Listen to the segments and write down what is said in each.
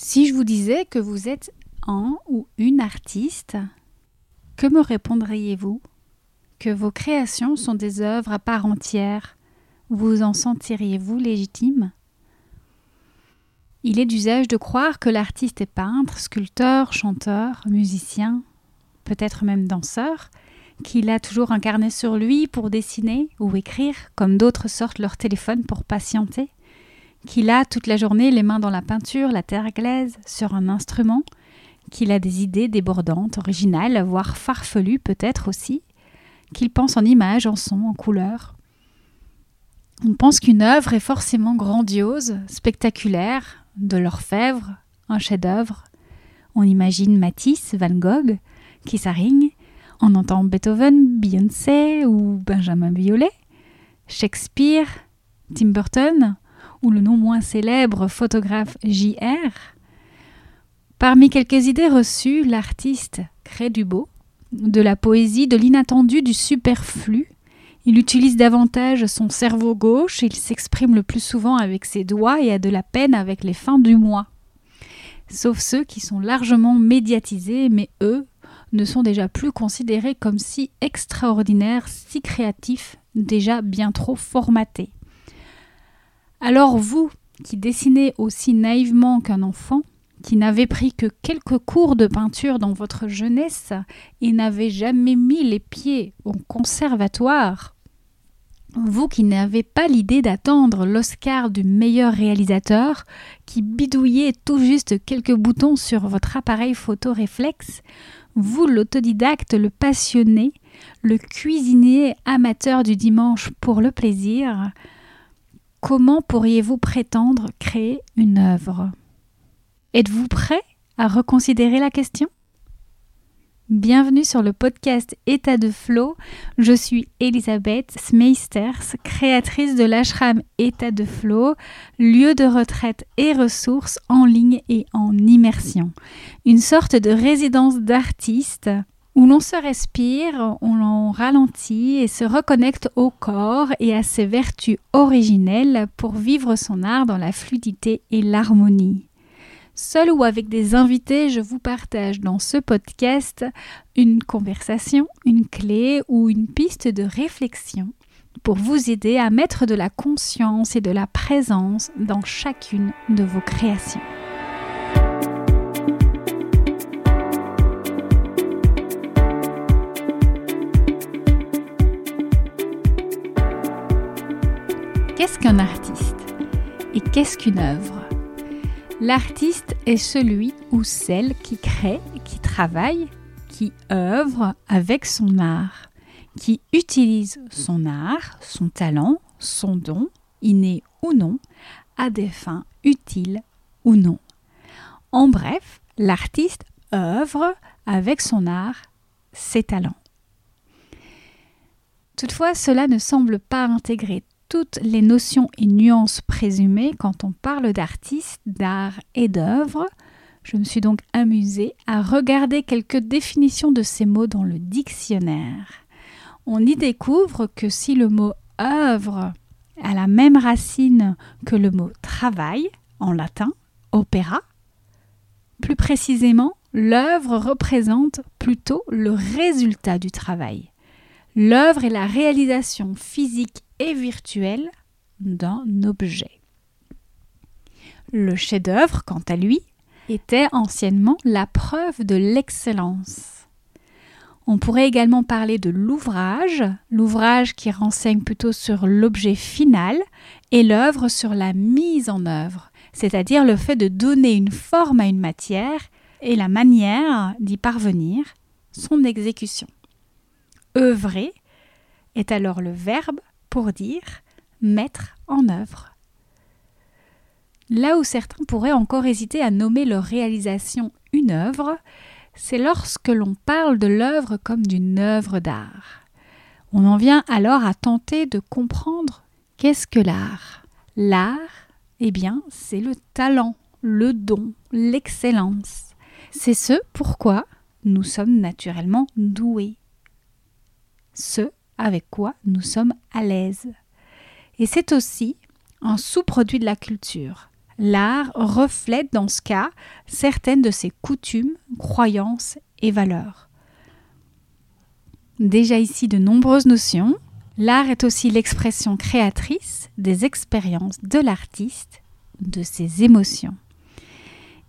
Si je vous disais que vous êtes un ou une artiste, que me répondriez-vous? Que vos créations sont des œuvres à part entière, vous en sentiriez-vous légitime? Il est d'usage de croire que l'artiste est peintre, sculpteur, chanteur, musicien, peut-être même danseur, qu'il a toujours un carnet sur lui pour dessiner ou écrire, comme d'autres sortent leur téléphone pour patienter qu'il a toute la journée les mains dans la peinture, la terre glaise, sur un instrument, qu'il a des idées débordantes, originales, voire farfelues peut-être aussi, qu'il pense en images, en sons, en couleurs. On pense qu'une œuvre est forcément grandiose, spectaculaire, de l'orfèvre, un chef-d'œuvre. On imagine Matisse, Van Gogh, Kissaring, on entend Beethoven, Beyoncé ou Benjamin Biolay, Shakespeare, Tim Burton, ou le non moins célèbre photographe J.R. Parmi quelques idées reçues, l'artiste crée du beau, de la poésie, de l'inattendu, du superflu. Il utilise davantage son cerveau gauche, il s'exprime le plus souvent avec ses doigts et a de la peine avec les fins du mois. Sauf ceux qui sont largement médiatisés, mais eux ne sont déjà plus considérés comme si extraordinaires, si créatifs, déjà bien trop formatés. Alors vous, qui dessinez aussi naïvement qu'un enfant, qui n'avez pris que quelques cours de peinture dans votre jeunesse et n'avez jamais mis les pieds au conservatoire, vous qui n'avez pas l'idée d'attendre l'Oscar du meilleur réalisateur, qui bidouillez tout juste quelques boutons sur votre appareil photo réflexe, vous l'autodidacte, le passionné, le cuisinier amateur du dimanche pour le plaisir, Comment pourriez-vous prétendre créer une œuvre? Êtes-vous prêt à reconsidérer la question? Bienvenue sur le podcast État de Flow. Je suis Elisabeth Smeisters, créatrice de l'ashram État de Flow, lieu de retraite et ressources en ligne et en immersion. Une sorte de résidence d'artistes où l'on se respire, on l'on ralentit et se reconnecte au corps et à ses vertus originelles pour vivre son art dans la fluidité et l'harmonie. Seul ou avec des invités, je vous partage dans ce podcast une conversation, une clé ou une piste de réflexion pour vous aider à mettre de la conscience et de la présence dans chacune de vos créations. Qu'est-ce qu'un artiste Et qu'est-ce qu'une œuvre? L'artiste est celui ou celle qui crée, qui travaille, qui œuvre avec son art, qui utilise son art, son talent, son don, inné ou non, à des fins utiles ou non. En bref, l'artiste œuvre avec son art, ses talents. Toutefois, cela ne semble pas intégrer toutes les notions et nuances présumées quand on parle d'artiste, d'art et d'œuvre. Je me suis donc amusée à regarder quelques définitions de ces mots dans le dictionnaire. On y découvre que si le mot œuvre a la même racine que le mot travail en latin, opéra, plus précisément, l'œuvre représente plutôt le résultat du travail. L'œuvre est la réalisation physique et virtuelle d'un objet. Le chef-d'œuvre, quant à lui, était anciennement la preuve de l'excellence. On pourrait également parler de l'ouvrage, l'ouvrage qui renseigne plutôt sur l'objet final et l'œuvre sur la mise en œuvre, c'est-à-dire le fait de donner une forme à une matière et la manière d'y parvenir, son exécution. Œuvrer est alors le verbe pour dire mettre en œuvre. Là où certains pourraient encore hésiter à nommer leur réalisation une œuvre, c'est lorsque l'on parle de l'œuvre comme d'une œuvre d'art. On en vient alors à tenter de comprendre qu'est-ce que l'art. L'art, eh bien, c'est le talent, le don, l'excellence. C'est ce pourquoi nous sommes naturellement doués ce avec quoi nous sommes à l'aise. Et c'est aussi un sous-produit de la culture. L'art reflète dans ce cas certaines de ses coutumes, croyances et valeurs. Déjà ici de nombreuses notions, l'art est aussi l'expression créatrice des expériences de l'artiste, de ses émotions.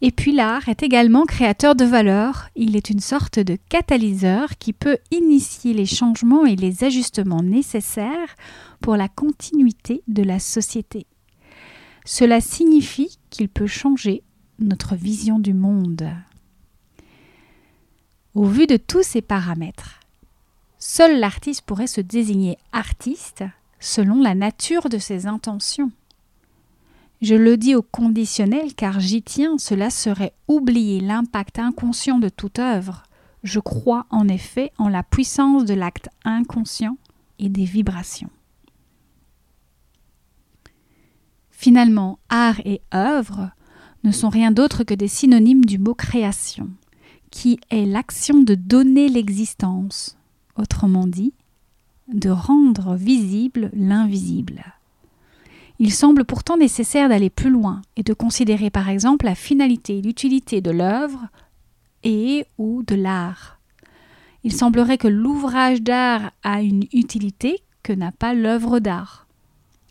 Et puis l'art est également créateur de valeurs, il est une sorte de catalyseur qui peut initier les changements et les ajustements nécessaires pour la continuité de la société. Cela signifie qu'il peut changer notre vision du monde. Au vu de tous ces paramètres, seul l'artiste pourrait se désigner artiste selon la nature de ses intentions. Je le dis au conditionnel car j'y tiens, cela serait oublier l'impact inconscient de toute œuvre. Je crois en effet en la puissance de l'acte inconscient et des vibrations. Finalement, art et œuvre ne sont rien d'autre que des synonymes du mot création, qui est l'action de donner l'existence, autrement dit, de rendre visible l'invisible. Il semble pourtant nécessaire d'aller plus loin et de considérer par exemple la finalité et l'utilité de l'œuvre et ou de l'art. Il semblerait que l'ouvrage d'art a une utilité que n'a pas l'œuvre d'art.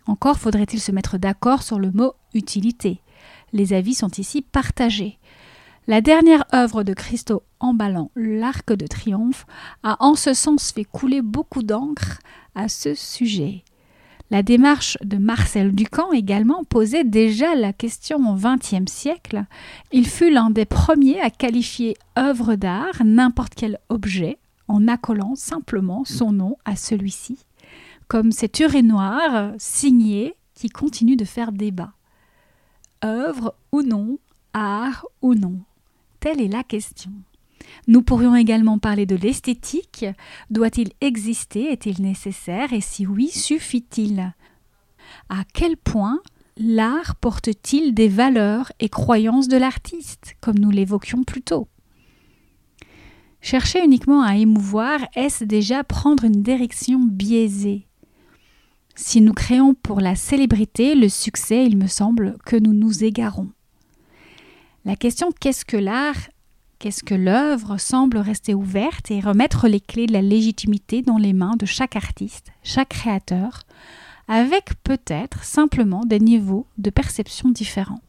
Encore faudrait-il se mettre d'accord sur le mot utilité. Les avis sont ici partagés. La dernière œuvre de Christo emballant l'Arc de Triomphe a en ce sens fait couler beaucoup d'encre à ce sujet. La démarche de Marcel Ducamp également posait déjà la question au XXe siècle. Il fut l'un des premiers à qualifier œuvre d'art n'importe quel objet en accolant simplement son nom à celui-ci, comme cet urinoir signé qui continue de faire débat. Œuvre ou non, art ou non? Telle est la question. Nous pourrions également parler de l'esthétique. Doit-il exister? Est-il nécessaire? Et si oui, suffit-il? À quel point l'art porte-t-il des valeurs et croyances de l'artiste, comme nous l'évoquions plus tôt? Chercher uniquement à émouvoir, est-ce déjà prendre une direction biaisée? Si nous créons pour la célébrité, le succès, il me semble que nous nous égarons. La question qu'est-ce que l'art Qu'est-ce que l'œuvre semble rester ouverte et remettre les clés de la légitimité dans les mains de chaque artiste, chaque créateur, avec peut-être simplement des niveaux de perception différents.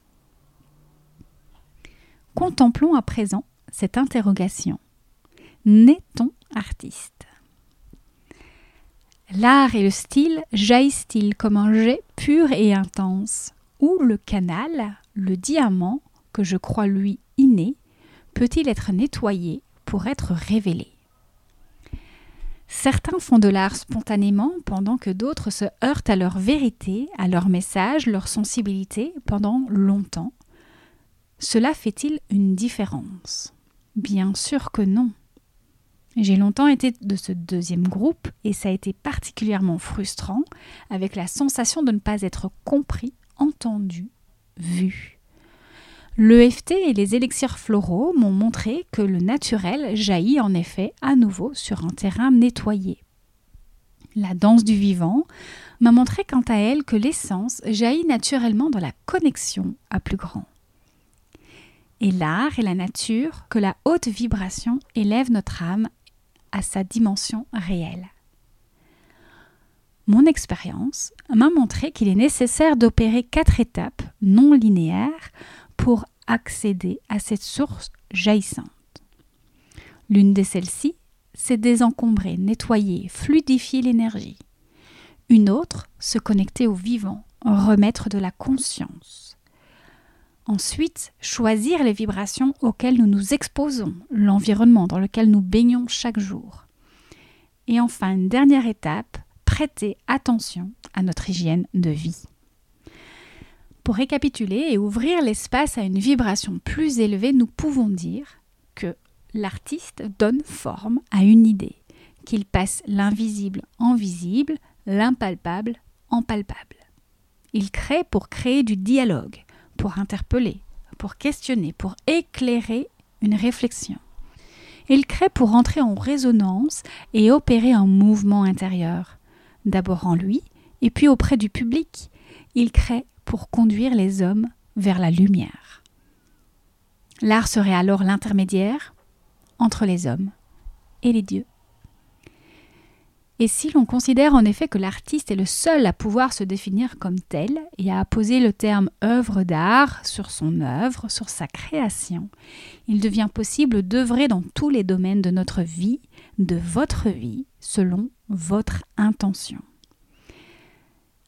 Contemplons à présent cette interrogation. Naît-on artiste? L'art et le style jaillissent-ils comme un jet pur et intense, ou le canal, le diamant, que je crois lui inné, peut-il être nettoyé pour être révélé Certains font de l'art spontanément pendant que d'autres se heurtent à leur vérité, à leur message, leur sensibilité pendant longtemps. Cela fait-il une différence? Bien sûr que non. J'ai longtemps été de ce deuxième groupe et ça a été particulièrement frustrant avec la sensation de ne pas être compris, entendu, vu. L'EFT et les élixirs floraux m'ont montré que le naturel jaillit en effet à nouveau sur un terrain nettoyé. La danse du vivant m'a montré quant à elle que l'essence jaillit naturellement dans la connexion à plus grand. Et l'art et la nature que la haute vibration élève notre âme à sa dimension réelle. Mon expérience m'a montré qu'il est nécessaire d'opérer quatre étapes non linéaires pour accéder à cette source jaillissante. L'une de celles-ci, c'est désencombrer, nettoyer, fluidifier l'énergie. Une autre, se connecter au vivant, remettre de la conscience. Ensuite, choisir les vibrations auxquelles nous nous exposons, l'environnement dans lequel nous baignons chaque jour. Et enfin, une dernière étape, prêter attention à notre hygiène de vie. Pour récapituler et ouvrir l'espace à une vibration plus élevée, nous pouvons dire que l'artiste donne forme à une idée, qu'il passe l'invisible en visible, l'impalpable en palpable. Il crée pour créer du dialogue, pour interpeller, pour questionner, pour éclairer une réflexion. Il crée pour entrer en résonance et opérer un mouvement intérieur, d'abord en lui et puis auprès du public. Il crée pour conduire les hommes vers la lumière. L'art serait alors l'intermédiaire entre les hommes et les dieux. Et si l'on considère en effet que l'artiste est le seul à pouvoir se définir comme tel et à apposer le terme œuvre d'art sur son œuvre, sur sa création, il devient possible d'œuvrer dans tous les domaines de notre vie, de votre vie, selon votre intention.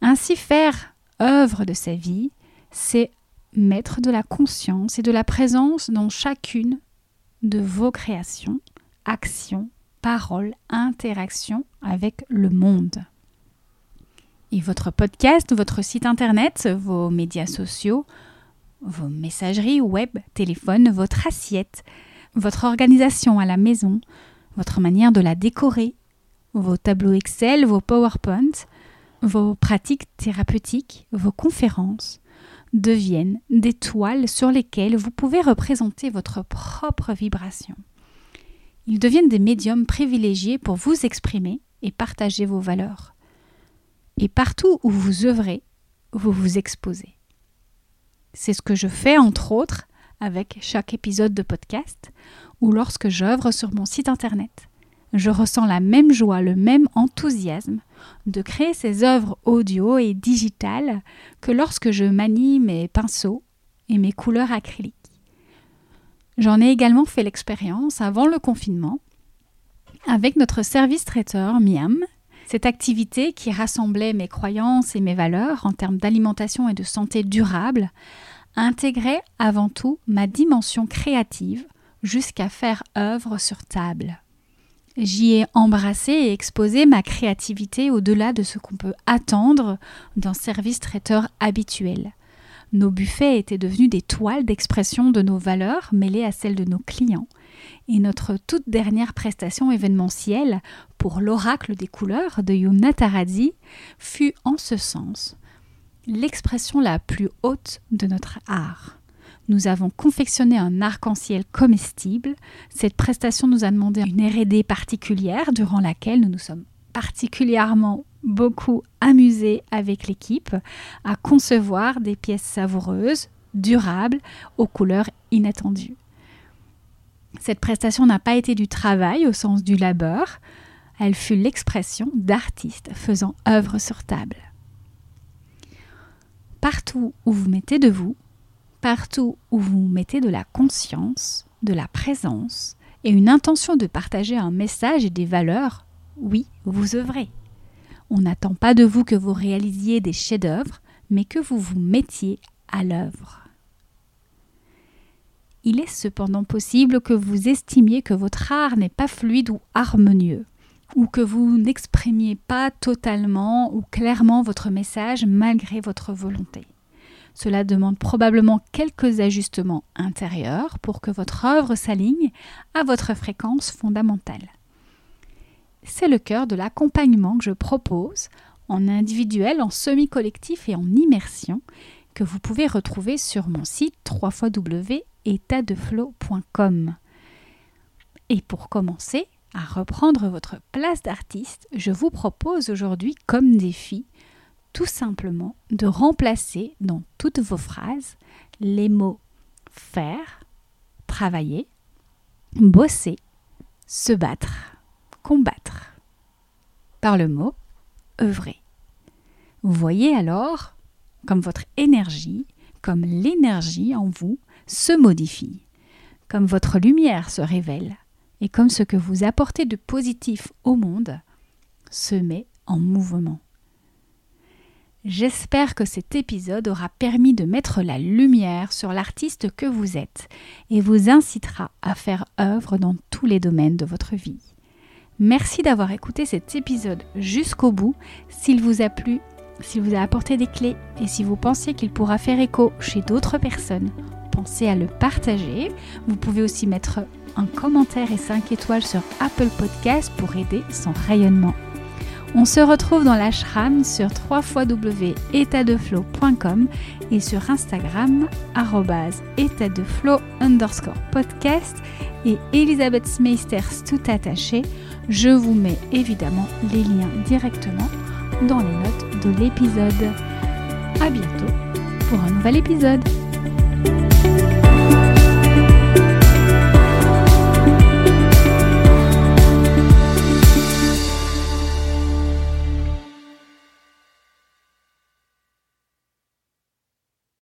Ainsi faire œuvre de sa vie, c'est mettre de la conscience et de la présence dans chacune de vos créations, actions, parole, interaction avec le monde. Et votre podcast, votre site internet, vos médias sociaux, vos messageries web, téléphone, votre assiette, votre organisation à la maison, votre manière de la décorer, vos tableaux Excel, vos PowerPoint, vos pratiques thérapeutiques, vos conférences deviennent des toiles sur lesquelles vous pouvez représenter votre propre vibration. Ils deviennent des médiums privilégiés pour vous exprimer et partager vos valeurs. Et partout où vous œuvrez, vous vous exposez. C'est ce que je fais entre autres avec chaque épisode de podcast ou lorsque j'œuvre sur mon site internet. Je ressens la même joie, le même enthousiasme de créer ces œuvres audio et digitales que lorsque je manie mes pinceaux et mes couleurs acryliques. J'en ai également fait l'expérience avant le confinement avec notre service traiteur Miam. Cette activité qui rassemblait mes croyances et mes valeurs en termes d'alimentation et de santé durable intégrait avant tout ma dimension créative jusqu'à faire œuvre sur table. J'y ai embrassé et exposé ma créativité au-delà de ce qu'on peut attendre d'un service traiteur habituel. Nos buffets étaient devenus des toiles d'expression de nos valeurs mêlées à celles de nos clients. Et notre toute dernière prestation événementielle pour l'oracle des couleurs de Yuna Taradzi fut en ce sens l'expression la plus haute de notre art. Nous avons confectionné un arc-en-ciel comestible. Cette prestation nous a demandé une RD particulière durant laquelle nous nous sommes particulièrement beaucoup amusé avec l'équipe à concevoir des pièces savoureuses, durables, aux couleurs inattendues. Cette prestation n'a pas été du travail au sens du labeur, elle fut l'expression d'artistes faisant œuvre sur table. Partout où vous mettez de vous, partout où vous mettez de la conscience, de la présence et une intention de partager un message et des valeurs, oui, vous œuvrez. On n'attend pas de vous que vous réalisiez des chefs-d'œuvre, mais que vous vous mettiez à l'œuvre. Il est cependant possible que vous estimiez que votre art n'est pas fluide ou harmonieux, ou que vous n'exprimiez pas totalement ou clairement votre message malgré votre volonté. Cela demande probablement quelques ajustements intérieurs pour que votre œuvre s'aligne à votre fréquence fondamentale c'est le cœur de l'accompagnement que je propose en individuel, en semi-collectif et en immersion que vous pouvez retrouver sur mon site www.etatdeflow.com. Et pour commencer à reprendre votre place d'artiste, je vous propose aujourd'hui comme défi tout simplement de remplacer dans toutes vos phrases les mots faire, travailler, bosser, se battre combattre. Par le mot œuvrer. Vous voyez alors comme votre énergie, comme l'énergie en vous se modifie, comme votre lumière se révèle et comme ce que vous apportez de positif au monde se met en mouvement. J'espère que cet épisode aura permis de mettre la lumière sur l'artiste que vous êtes et vous incitera à faire œuvre dans tous les domaines de votre vie. Merci d'avoir écouté cet épisode jusqu'au bout. S'il vous a plu, s'il vous a apporté des clés et si vous pensez qu'il pourra faire écho chez d'autres personnes, pensez à le partager. Vous pouvez aussi mettre un commentaire et 5 étoiles sur Apple Podcast pour aider son rayonnement. On se retrouve dans l'ashram sur www.etatdeflow.com et sur Instagram etatdeflow underscore podcast et Elisabeth Smeisters tout attaché. Je vous mets évidemment les liens directement dans les notes de l'épisode. A bientôt pour un nouvel épisode.